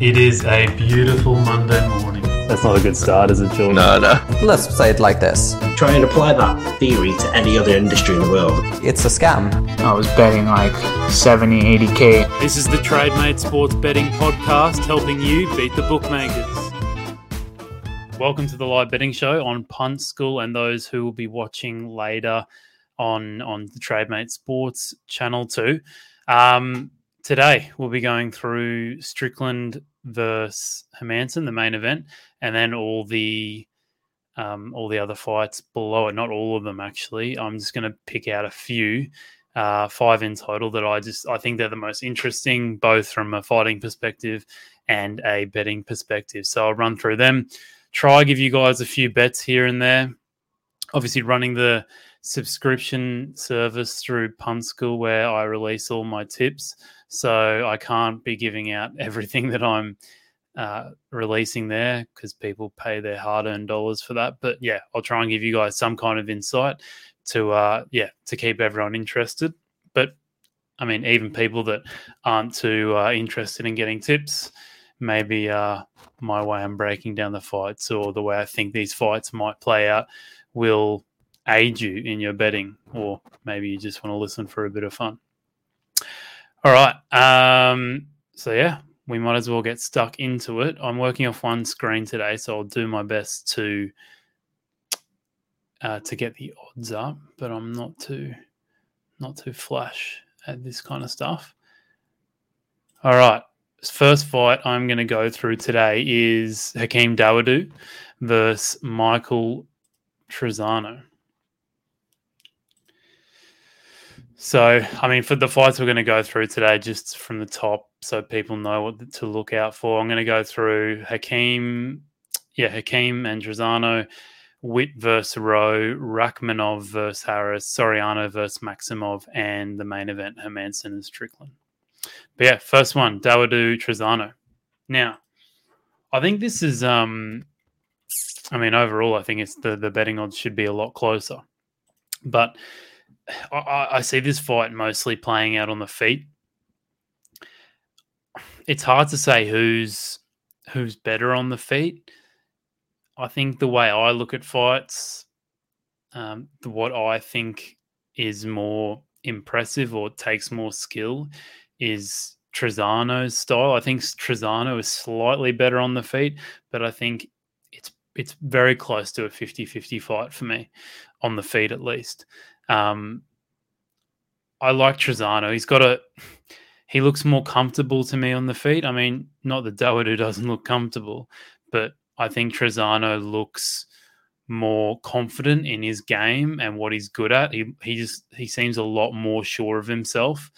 It is a beautiful Monday morning. That's not a good start, is it, George? No, no. Let's say it like this Try and apply that theory to any other industry in the world. it's a scam. I was betting like 70, 80k. This is the TradeMate Sports Betting Podcast, helping you beat the bookmakers. Welcome to the live betting show on Punt School, and those who will be watching later on on the TradeMate Sports channel too. Um, today we'll be going through Strickland versus Hermansson, the main event, and then all the um, all the other fights below it. Not all of them actually. I'm just going to pick out a few uh, five in total that I just I think they're the most interesting, both from a fighting perspective and a betting perspective. So I'll run through them, try give you guys a few bets here and there. Obviously, running the subscription service through Punt School where I release all my tips, so I can't be giving out everything that I'm uh, releasing there because people pay their hard-earned dollars for that. But yeah, I'll try and give you guys some kind of insight to uh yeah to keep everyone interested but i mean even people that aren't too uh, interested in getting tips maybe uh my way i'm breaking down the fights or the way i think these fights might play out will aid you in your betting or maybe you just want to listen for a bit of fun all right um so yeah we might as well get stuck into it i'm working off one screen today so i'll do my best to uh, to get the odds up, but I'm not too not too flash at this kind of stuff. All right, first fight I'm going to go through today is Hakeem Dawodu versus Michael Trizano. So, I mean, for the fights we're going to go through today, just from the top, so people know what to look out for, I'm going to go through Hakeem, yeah, Hakeem and Trizano. Witt versus Rowe, Rakhmonov versus Harris, Soriano versus Maximov, and the main event, Hermansson and Strickland. But yeah, first one, Dawodu Trizano. Now, I think this is um I mean, overall I think it's the the betting odds should be a lot closer. But I- I, see this fight mostly playing out on the feet. It's hard to say who's who's better on the feet. I think the way I look at fights, um, what I think is more impressive or takes more skill is Trizano's style. I think Trizano is slightly better on the feet, but I think it's it's very close to a 50-50 fight for me on the feet at least. Um, I like Trizano. He's got a he looks more comfortable to me on the feet. I mean, not that Dawodu doesn't look comfortable, but I think Trizano looks more confident in his game and what he's good at. He he just he seems a lot more sure of himself,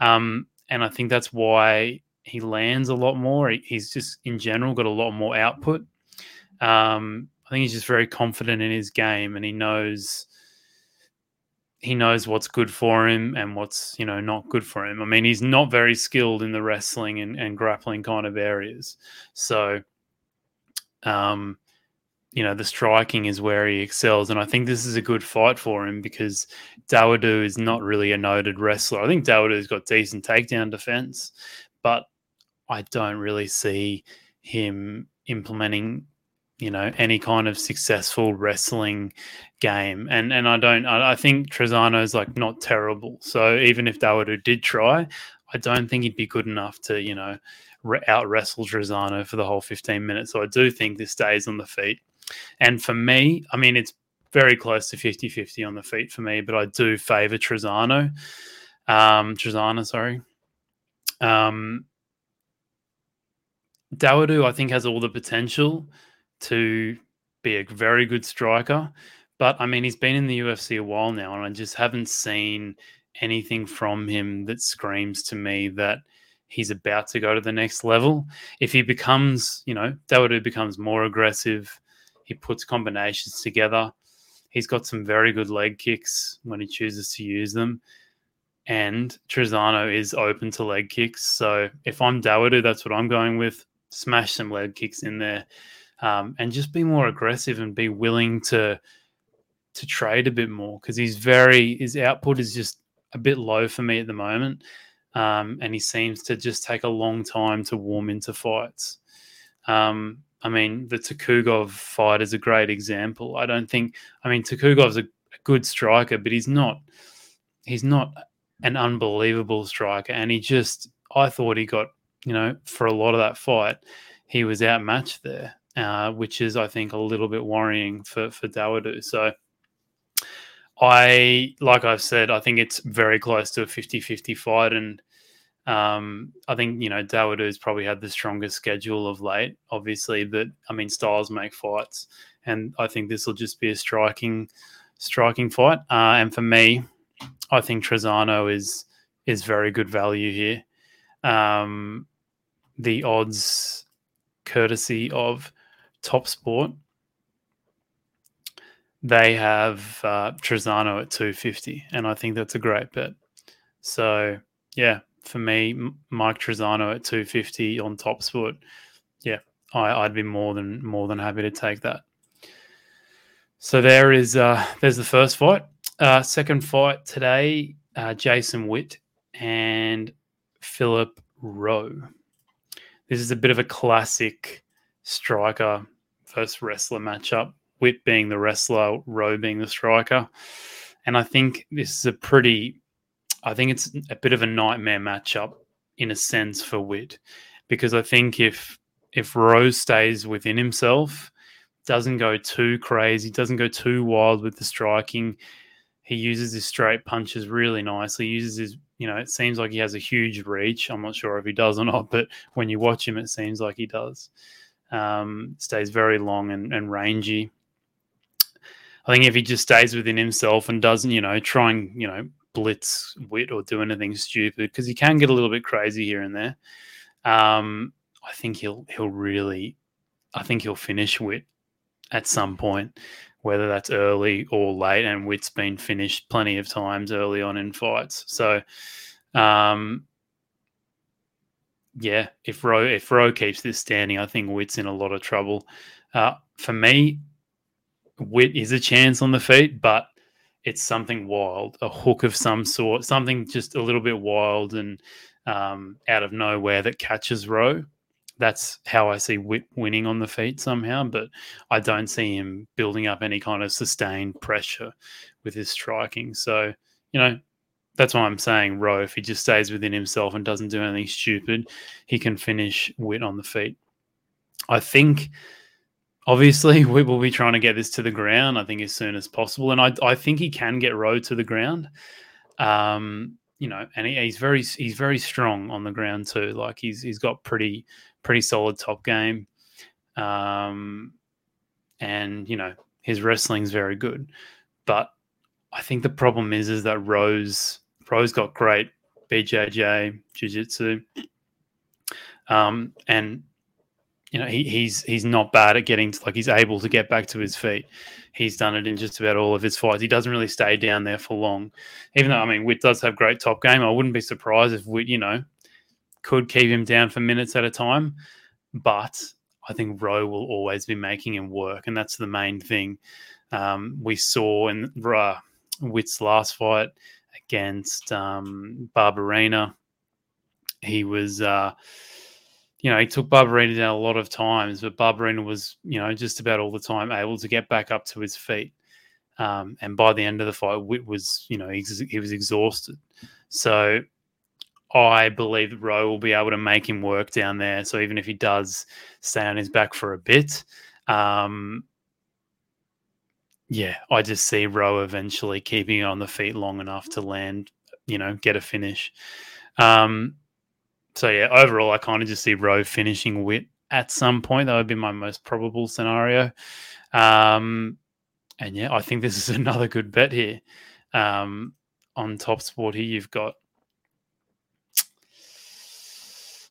um, and I think that's why he lands a lot more. He's just in general got a lot more output. Um, I think he's just very confident in his game, and he knows he knows what's good for him and what's you know not good for him. I mean, he's not very skilled in the wrestling and, and grappling kind of areas, so um, you know, the striking is where he excels. And I think this is a good fight for him because Dawodu is not really a noted wrestler. I think Dawodu's got decent takedown defense, but I don't really see him implementing, you know, any kind of successful wrestling game. And and I don't I, I think Trizano's like not terrible. So even if Dawodu did try, I don't think he'd be good enough to, you know, re- out wrestle Trizano for the whole 15 minutes. So I do think this stays on the feet. And for me, I mean, it's very close to 50 50 on the feet for me, but I do favor Trizano. Um, Trizano, sorry. Um, Dawodu, I think, has all the potential to be a very good striker. But I mean, he's been in the UFC a while now, and I just haven't seen anything from him that screams to me that he's about to go to the next level. If he becomes, you know, Dawodu becomes more aggressive, he puts combinations together. He's got some very good leg kicks when he chooses to use them. And Trizano is open to leg kicks. So if I'm Dawodu, that's what I'm going with. Smash some leg kicks in there. Um, and just be more aggressive and be willing to to trade a bit more because he's very his output is just a bit low for me at the moment. um, and he seems to just take a long time to warm into fights. Um, I mean, the Tukhugov fight is a great example. I don't think. I mean, Tukhugov's a, a good striker, but he's not. He's not an unbelievable striker, and he just. I thought he got you know for a lot of that fight, he was outmatched there, uh, which is I think a little bit worrying for for Dawodu. So. I like I've said, I think it's very close to a 50-50 fight, and um, I think you know Dawodu's probably had the strongest schedule of late, obviously, but I mean styles make fights, and I think this will just be a striking, striking fight. Uh, and for me, I think Trizano is is very good value here. Um, the odds, courtesy of Top Sport, they have uh, Trizano at two fifty, and I think that's a great bet. So yeah, for me, Mike Trizano at 250 on top sport. Yeah, I, would be more than more than happy to take that. So there is uh, there's the first fight. Uh, second fight today, uh, Jason Witt and Philip Rowe. This is a bit of a classic striker versus wrestler matchup. Witt being the wrestler, Rowe being the striker. And I think this is a pretty I think it's a bit of a nightmare matchup in a sense for Witt, because I think if if Rowe stays within himself, doesn't go too crazy, doesn't go too wild with the striking, he uses his straight punches really nicely. Uses his, you know, it seems like he has a huge reach. I'm not sure if he does or not, but when you watch him, it seems like he does. Um, stays very long and, and rangy. I think if he just stays within himself and doesn't, you know, try and, you know, blitz Witt or do anything stupid because he can get a little bit crazy here and there. Um, I think he'll he'll really, I think he'll finish Witt at some point, whether that's early or late. And Witt's been finished plenty of times early on in fights. So, um, yeah, if Rowe if Rowe keeps this standing, I think Witt's in a lot of trouble. Uh, for me, Witt is a chance on the feet, but it's something wild, a hook of some sort, something just a little bit wild and um, out of nowhere that catches Rowe. That's how I see Witt winning on the feet somehow, but I don't see him building up any kind of sustained pressure with his striking. So, you know, that's why I'm saying Rowe, if he just stays within himself and doesn't do anything stupid, he can finish Witt on the feet. I think obviously we will be trying to get this to the ground i think as soon as possible and i, I think he can get Rowe to the ground um, you know and he, he's very he's very strong on the ground too like he's he's got pretty pretty solid top game um, and you know his wrestling's very good but i think the problem is is that Rowe's Rowe's got great bjj jiu-jitsu um, and you know, he, he's he's not bad at getting to, like he's able to get back to his feet. He's done it in just about all of his fights. He doesn't really stay down there for long, even though I mean Witt does have great top game. I wouldn't be surprised if Witt, you know, could keep him down for minutes at a time. But I think Rowe will always be making him work, and that's the main thing. Um, we saw in uh, Witt's last fight against um, Barberena. He was. Uh, you know, he took Barberena down a lot of times, but Barberena was, you know, just about all the time able to get back up to his feet. Um, and by the end of the fight, Witt was, you know, he, he was exhausted. So I believe that Rowe will be able to make him work down there. So even if he does stay on his back for a bit, um, yeah, I just see Rowe eventually keeping on the feet long enough to land, you know, get a finish. Um, so yeah, overall, I kind of just see Rowe finishing Witt at some point. That would be my most probable scenario. Um, and yeah, I think this is another good bet here. Um, on top sport here, you've got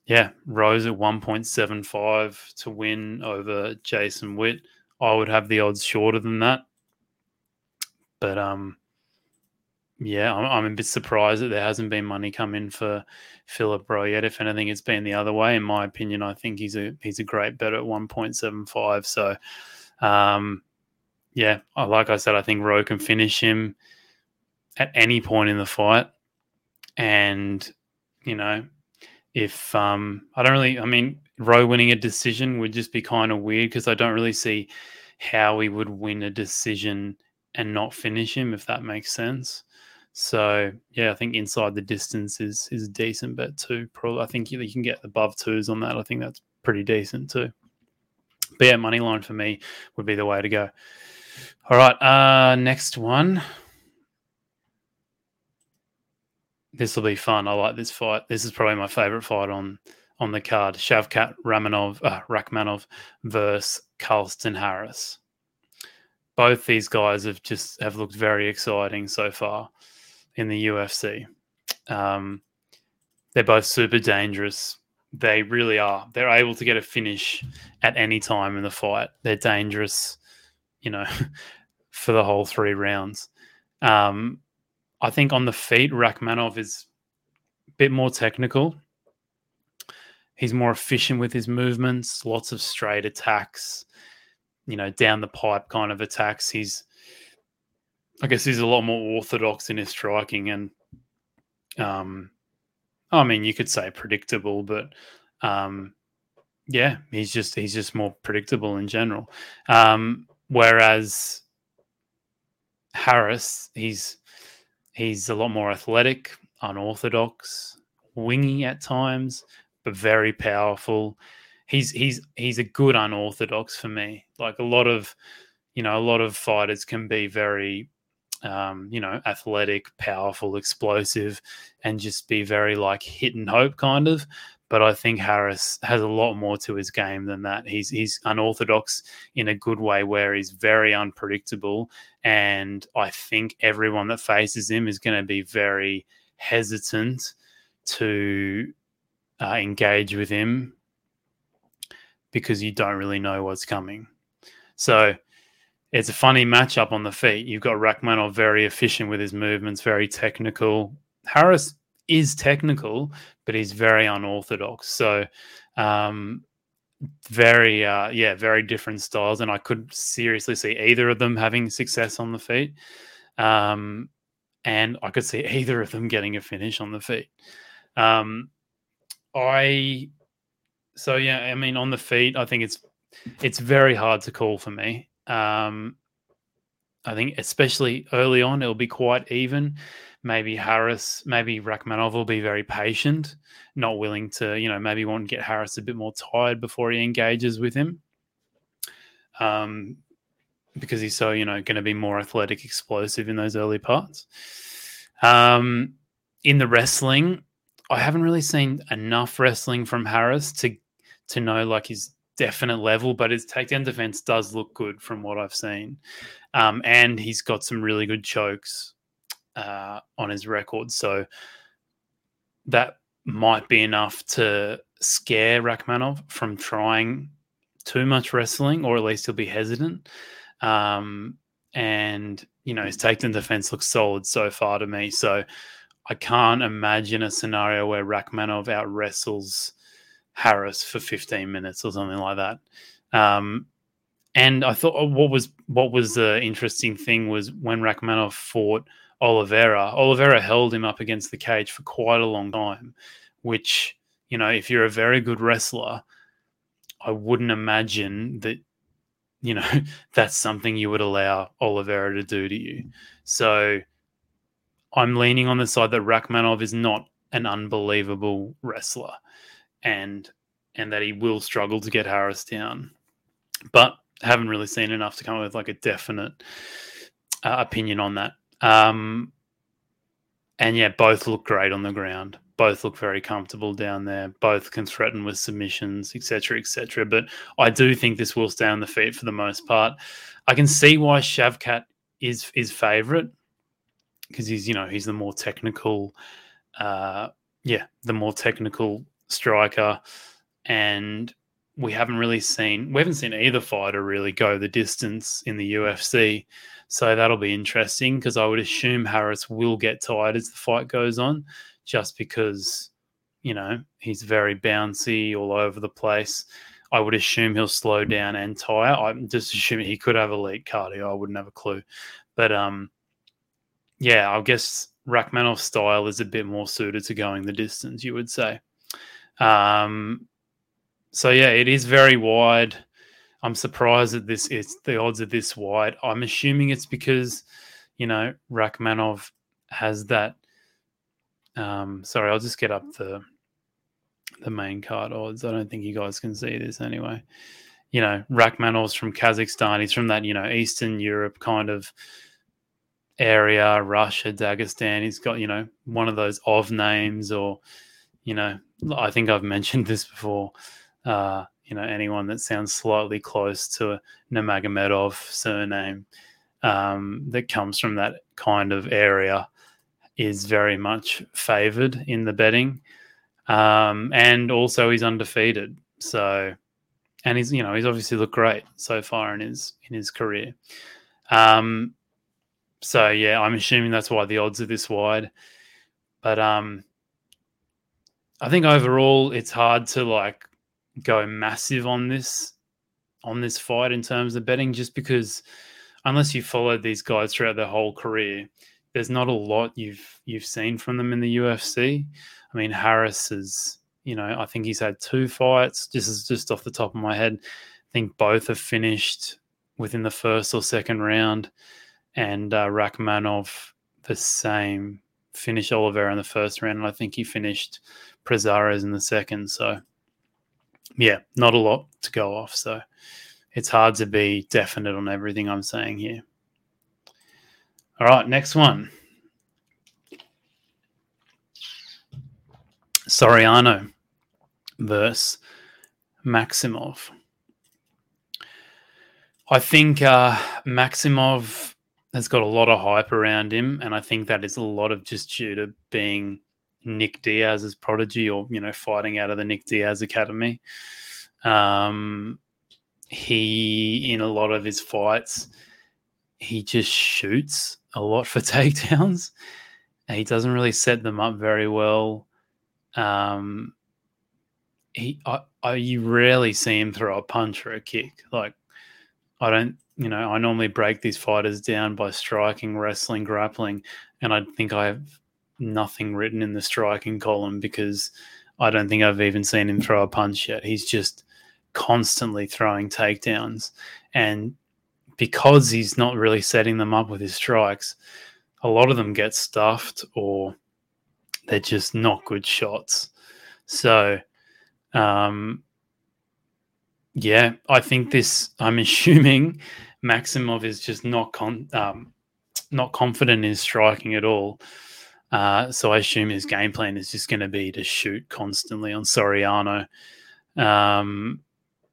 yeah, Rowe's at 1.75 to win over Jason Witt. I would have the odds shorter than that. But um yeah, I'm, I'm a bit surprised that there hasn't been money come in for Philip Rowe yet. If anything, it's been the other way. In my opinion, I think he's a he's a great bet at 1.75. So, um, yeah, like I said, I think Rowe can finish him at any point in the fight, and you know, if um, I don't really, I mean, Rowe winning a decision would just be kind of weird because I don't really see how he would win a decision and not finish him, if that makes sense. So yeah, I think inside the distance is is a decent bet too. Probably, I think you, you can get above twos on that. I think that's pretty decent too. But yeah, money line for me would be the way to go. All right, uh, next one. This will be fun. I like this fight. This is probably my favorite fight on on the card. Shavkat Ramanov, uh, Rakhmonov versus Carlston Harris. Both these guys have just have looked very exciting so far in the UFC. Um, they're both super dangerous. They really are. They're able to get a finish at any time in the fight. They're dangerous, you know, for the whole three rounds. Um, I think on the feet, Rakhmonov is a bit more technical. He's more efficient with his movements, lots of straight attacks, you know, down the pipe kind of attacks. He's, I guess, he's a lot more orthodox in his striking, and, um, I mean, you could say predictable, but, um, yeah, he's just he's just more predictable in general. Um, whereas Harris, he's He's a lot more athletic, unorthodox, wingy at times, but very powerful. He's he's he's a good unorthodox for me. Like a lot of, you know, a lot of fighters can be very um, you know, athletic, powerful, explosive, and just be very like hit and hope kind of but I think Harris has a lot more to his game than that. He's he's unorthodox in a good way, where he's very unpredictable, and I think everyone that faces him is going to be very hesitant to uh, engage with him because you don't really know what's coming. So it's a funny matchup on the feet. You've got Rakhmonov very efficient with his movements, very technical. Harris is technical, but he's very unorthodox. So, um, very, uh, yeah, very different styles. And I could seriously see either of them having success on the feet. Um, and I could see either of them getting a finish on the feet. Um, I, so yeah, I mean, on the feet, I think it's, it's very hard to call for me. Um, I think especially early on, it'll be quite even maybe Harris, maybe Rakhmonov will be very patient, not willing to, you know, maybe want to get Harris a bit more tired before he engages with him. Um, because he's so, you know, going to be more athletic, explosive in those early parts. Um, in the wrestling, I haven't really seen enough wrestling from Harris to to know like his definite level, but his takedown defense does look good from what I've seen. Um, and he's got some really good chokes uh, on his record. So that might be enough to scare Rakhmonov from trying too much wrestling, or at least he'll be hesitant. Um, and you know his takedown defense looks solid so far to me. So I can't imagine a scenario where Rakhmonov out wrestles Harris for 15 minutes or something like that. Um, and I thought oh, what was what was the interesting thing was when Rakhmonov fought Oliveira. Oliveira held him up against the cage for quite a long time, which, you know, if you're a very good wrestler, I wouldn't imagine that, you know, that's something you would allow Oliveira to do to you. So I'm leaning on the side that Rakhmonov is not an unbelievable wrestler and and that he will struggle to get Harris down. But haven't really seen enough to come up with like a definite uh, opinion on that. Um, and yeah, both look great on the ground. Both look very comfortable down there. Both can threaten with submissions, etc., etc. But I do think this will stay on the feet for the most part. I can see why Shavkat is is favourite because he's you know he's the more technical, uh, yeah, the more technical striker, and we haven't really seen we haven't seen either fighter really go the distance in the UFC. So that'll be interesting because I would assume Harris will get tired as the fight goes on, just because, you know, he's very bouncy all over the place. I would assume he'll slow down and tire. I'm just assuming he could have elite cardio. I wouldn't have a clue. But um, yeah, I guess Rakhmonov's style is a bit more suited to going the distance, you would say. Um, so yeah, it is very wide. I'm surprised that this is the odds are this wide. I'm assuming it's because you know Rakhmonov has that. Um, sorry, I'll just get up the the main card odds. I don't think you guys can see this anyway. You know, Rakhmonov's from Kazakhstan. He's from that you know Eastern Europe kind of area, Russia, Dagestan. He's got you know one of those of names, or you know, I think I've mentioned this before. Uh, you know anyone that sounds slightly close to a Nurmagomedov surname um, that comes from that kind of area is very much favoured in the betting, um, and also he's undefeated. So, and he's you know he's obviously looked great so far in his in his career. Um, so yeah, I'm assuming that's why the odds are this wide. But um, I think overall it's hard to like go massive on this on this fight in terms of betting just because unless you followed these guys throughout their whole career there's not a lot you've you've seen from them in the UFC. I mean Harris is you know I think he's had two fights. This is just off the top of my head. I think both have finished within the first or second round and uh, Rakhmonov the same finished Oliveira in the first round. And I think he finished Prazeres in the second so yeah, not a lot to go off. So it's hard to be definite on everything I'm saying here. All right, next one. Soriano versus Maximov. I think uh, Maximov has got a lot of hype around him, and I think that is a lot of just due to being Nick Diaz's prodigy or, you know, fighting out of the Nick Diaz Academy. Um, he, in a lot of his fights, he just shoots a lot for takedowns. He doesn't really set them up very well. Um, he, I, I, you rarely see him throw a punch or a kick. Like, I don't, you know, I normally break these fighters down by striking, wrestling, grappling, and I think I have nothing written in the striking column because I don't think I've even seen him throw a punch yet. He's just constantly throwing takedowns. And because he's not really setting them up with his strikes, a lot of them get stuffed or they're just not good shots. So, um, yeah, I think this. I'm assuming Maximov is just not con, um, not confident in striking at all. Uh, so I assume his game plan is just going to be to shoot constantly on Soriano. Um,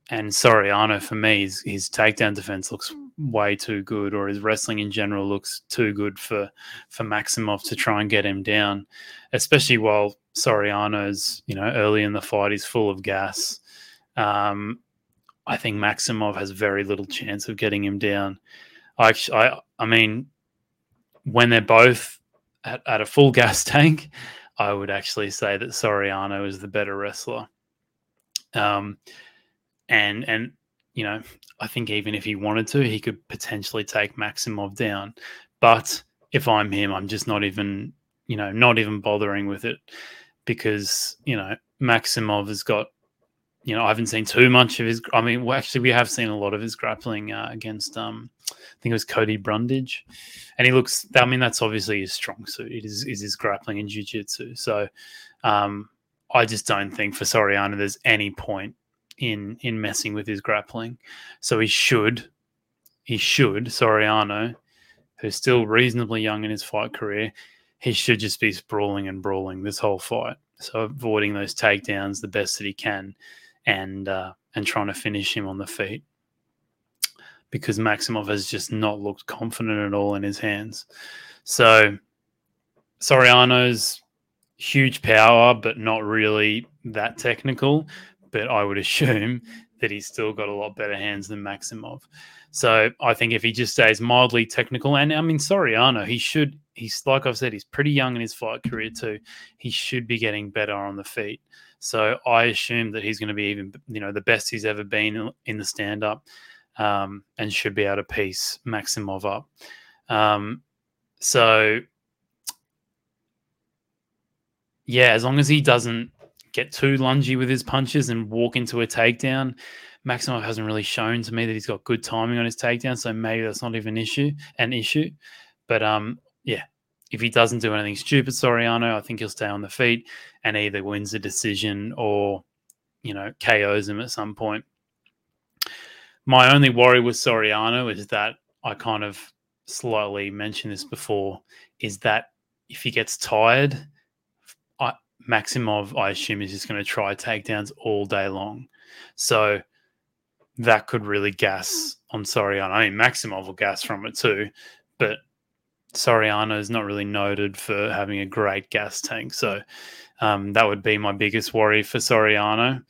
and Soriano, for me, his, his takedown defense looks way too good, or his wrestling in general looks too good for for Maximov to try and get him down. Especially while Soriano's, you know, early in the fight, he's full of gas. Um, I think Maximov has very little chance of getting him down. I, I, I mean, when they're both at, at a full gas tank, I would actually say that Soriano is the better wrestler. Um, and and you know, I think even if he wanted to, he could potentially take Maximov down. But if I'm him, I'm just not even you know not even bothering with it because you know Maximov has got you know, I haven't seen too much of his. I mean, well, actually, we have seen a lot of his grappling uh, against, um, I think it was Cody Brundage, and he looks. I mean, that's obviously his strong suit. It is is his grappling and jiu-jitsu. So, um, I just don't think for Soriano there's any point in in messing with his grappling. So he should, he should Soriano, who's still reasonably young in his fight career, he should just be sprawling and brawling this whole fight. So avoiding those takedowns the best that he can and uh, and trying to finish him on the feet because Maximov has just not looked confident at all in his hands. So Soriano's huge power, but not really that technical. But I would assume that he's still got a lot better hands than Maximov. So I think if he just stays mildly technical, and I mean Soriano, he should. He's like I've said, he's pretty young in his fight career too. He should be getting better on the feet. So I assume that he's going to be even, you know, the best he's ever been in the stand up um, and should be able to piece Maximov up. Um, so yeah, as long as he doesn't get too lungy with his punches and walk into a takedown, Maximov hasn't really shown to me that he's got good timing on his takedown. So maybe that's not even an issue an issue. But um, yeah, if he doesn't do anything stupid, Soriano, I think he'll stay on the feet and either wins a decision or you know KOs him at some point. My only worry with Soriano is that I kind of slightly mentioned this before is that if he gets tired, I, Maximov, I assume, is just going to try takedowns all day long. So that could really gas on Soriano. I mean, Maximov will gas from it too, but Soriano is not really noted for having a great gas tank. So um, that would be my biggest worry for Soriano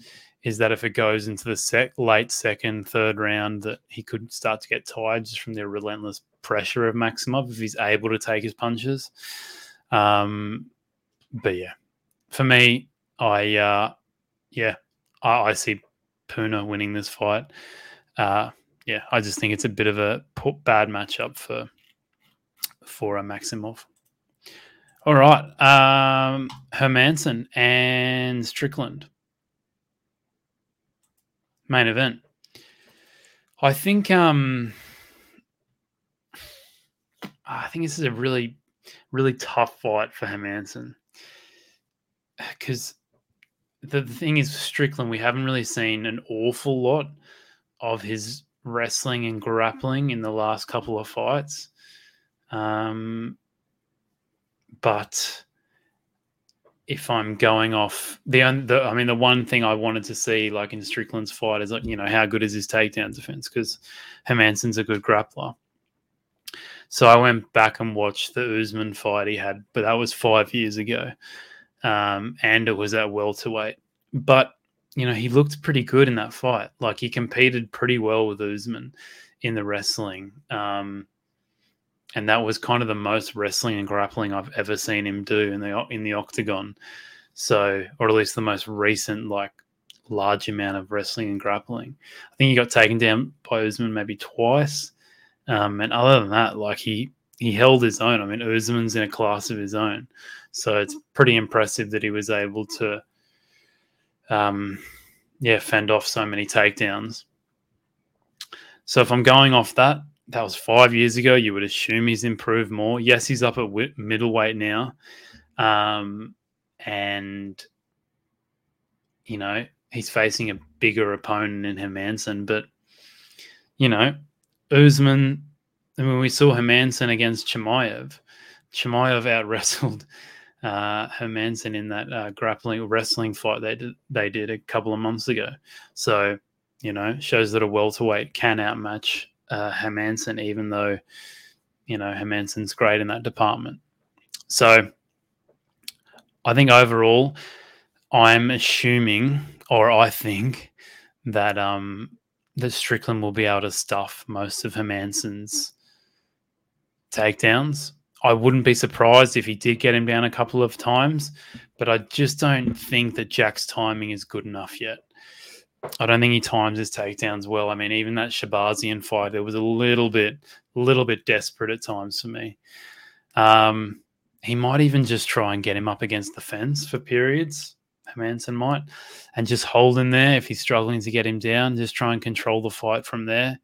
is that if it goes into the sec- late second, third round, that he could start to get tired just from the relentless pressure of Maximov if he's able to take his punches. Um, but yeah, for me, I uh, yeah, I, I see Puna winning this fight. Uh, yeah, I just think it's a bit of a bad matchup for for a Maximov. All right, um, Hermansson and Strickland main event. I think um I think this is a really really tough fight for Hermansson because the, the thing is Strickland we haven't really seen an awful lot of his wrestling and grappling in the last couple of fights um but if I'm going off the, the, I mean, the one thing I wanted to see, like in Strickland's fight, is like, you know, how good is his takedown defense? Because Hermansson's a good grappler. So I went back and watched the Usman fight he had, but that was five years ago, um, and it was at welterweight. But you know, he looked pretty good in that fight. Like he competed pretty well with Usman in the wrestling. Um, and that was kind of the most wrestling and grappling I've ever seen him do in the in the octagon. So, or at least the most recent like large amount of wrestling and grappling. I think he got taken down by Usman maybe twice, um, and other than that, like he he held his own. I mean, Usman's in a class of his own, so it's pretty impressive that he was able to, um, yeah, fend off so many takedowns. So if I'm going off that, that was five years ago. You would assume he's improved more. Yes, he's up at w- middleweight now, um, and you know he's facing a bigger opponent in Hermansson. But you know, Usman. I mean, we saw Hermansson against Chimaev. Chimaev out wrestled uh, Hermansson in that uh, grappling wrestling fight they they did a couple of months ago. So you know, shows that a welterweight can outmatch uh, Hermansson, even though you know Hermansson's great in that department. So I think overall, I'm assuming, or I think that um that Strickland will be able to stuff most of Hermansson's takedowns. I wouldn't be surprised if he did get him down a couple of times, but I just don't think that Jack's timing is good enough yet. I don't think he times his takedowns well. I mean, even that Shahbazyan fight, it was a little bit, little bit desperate at times for me. Um, he might even just try and get him up against the fence for periods. Hermansson might, and just hold him there if he's struggling to get him down. Just try and control the fight from there.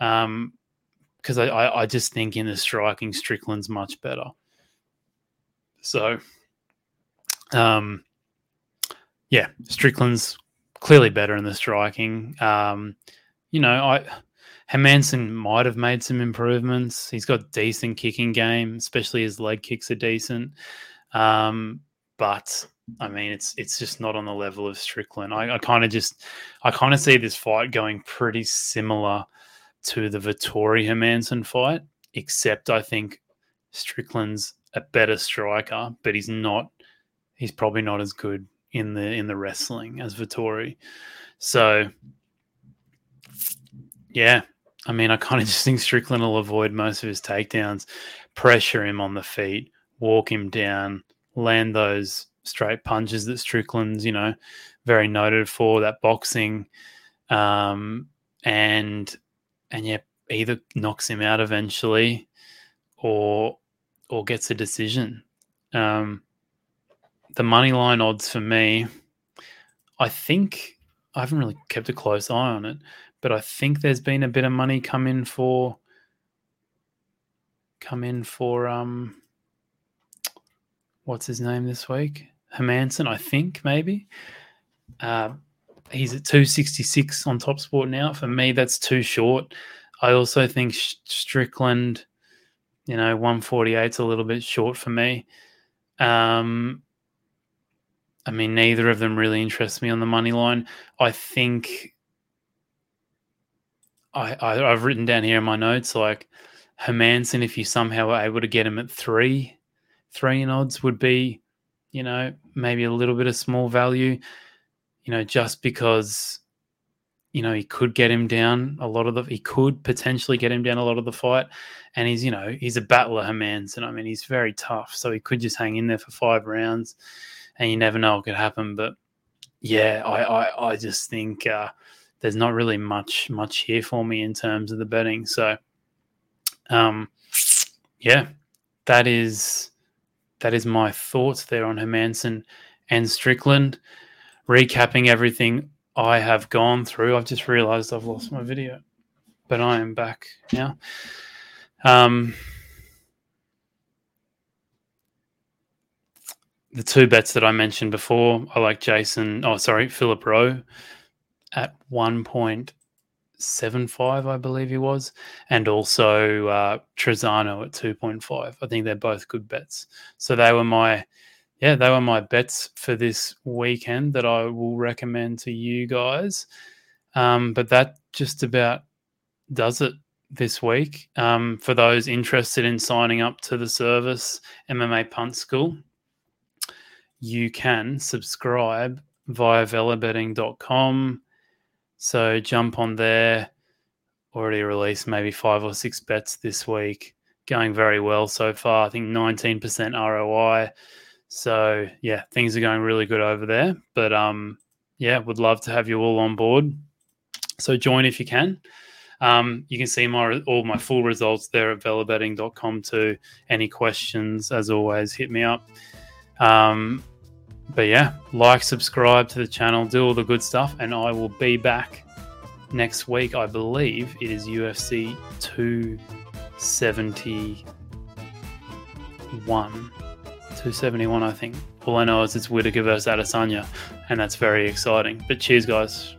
Um, because I, I, I just think in the striking, Strickland's much better. So, um, yeah, Strickland's clearly better in the striking. Um, you know, I Hermansson might have made some improvements. He's got decent kicking game, especially his leg kicks are decent. Um, but I mean, it's it's just not on the level of Strickland. I, I kind of just I kind of see this fight going pretty similar to the Vettori Hermansson fight, except I think Strickland's a better striker, but he's not. He's probably not as good in the in the wrestling as Vettori. So yeah, I mean, I kind of just think Strickland will avoid most of his takedowns, pressure him on the feet, walk him down, land those straight punches that Strickland's, you know, very noted for that boxing, um, and and yeah, either knocks him out eventually, or or gets a decision. Um, the money line odds for me, I think I haven't really kept a close eye on it, but I think there's been a bit of money come in for come in for um what's his name this week? Hermansson, I think maybe. Uh, he's at 266 on Top Sport now. For me, that's too short. I also think Strickland, you know, 148 is a little bit short for me. Um, I mean, neither of them really interest me on the money line. I think I, I have written down here in my notes like Hermansson, if you somehow were able to get him at three, three in odds would be, you know, maybe a little bit of small value, you know, just because, you know, he could get him down a lot of the, he could potentially get him down a lot of the fight. And he's, you know, he's a battler, Hermansson. I mean, he's very tough. So he could just hang in there for five rounds and you never know what could happen. But yeah, I, I, I just think, uh, there's not really much much here for me in terms of the betting. So, um, yeah, that is that is my thoughts there on Hermansson and Strickland. Recapping everything I have gone through, I've just realised I've lost my video, but I am back now. Um, the two bets that I mentioned before, I like Jason. Oh, sorry, Philip Rowe at 1.75, I believe he was, and also uh, Trizano at 2.5. I think they're both good bets. So they were my, yeah, they were my bets for this weekend that I will recommend to you guys. Um, but that just about does it this week. Um, for those interested in signing up to the service, MMA Punt School, you can subscribe via velabetting.com so jump on there. Already released maybe five or six bets this week. Going very well so far. I think 19% ROI. So yeah, things are going really good over there. But um, yeah, would love to have you all on board. So join if you can. Um, you can see my all my full results there at velabetting.com too. Any questions, as always, hit me up. Um, but yeah, like, subscribe to the channel, do all the good stuff, and I will be back next week. I believe it is UFC 271. 271, I think. All I know is it's Whittaker versus Adesanya, and that's very exciting. But cheers, guys.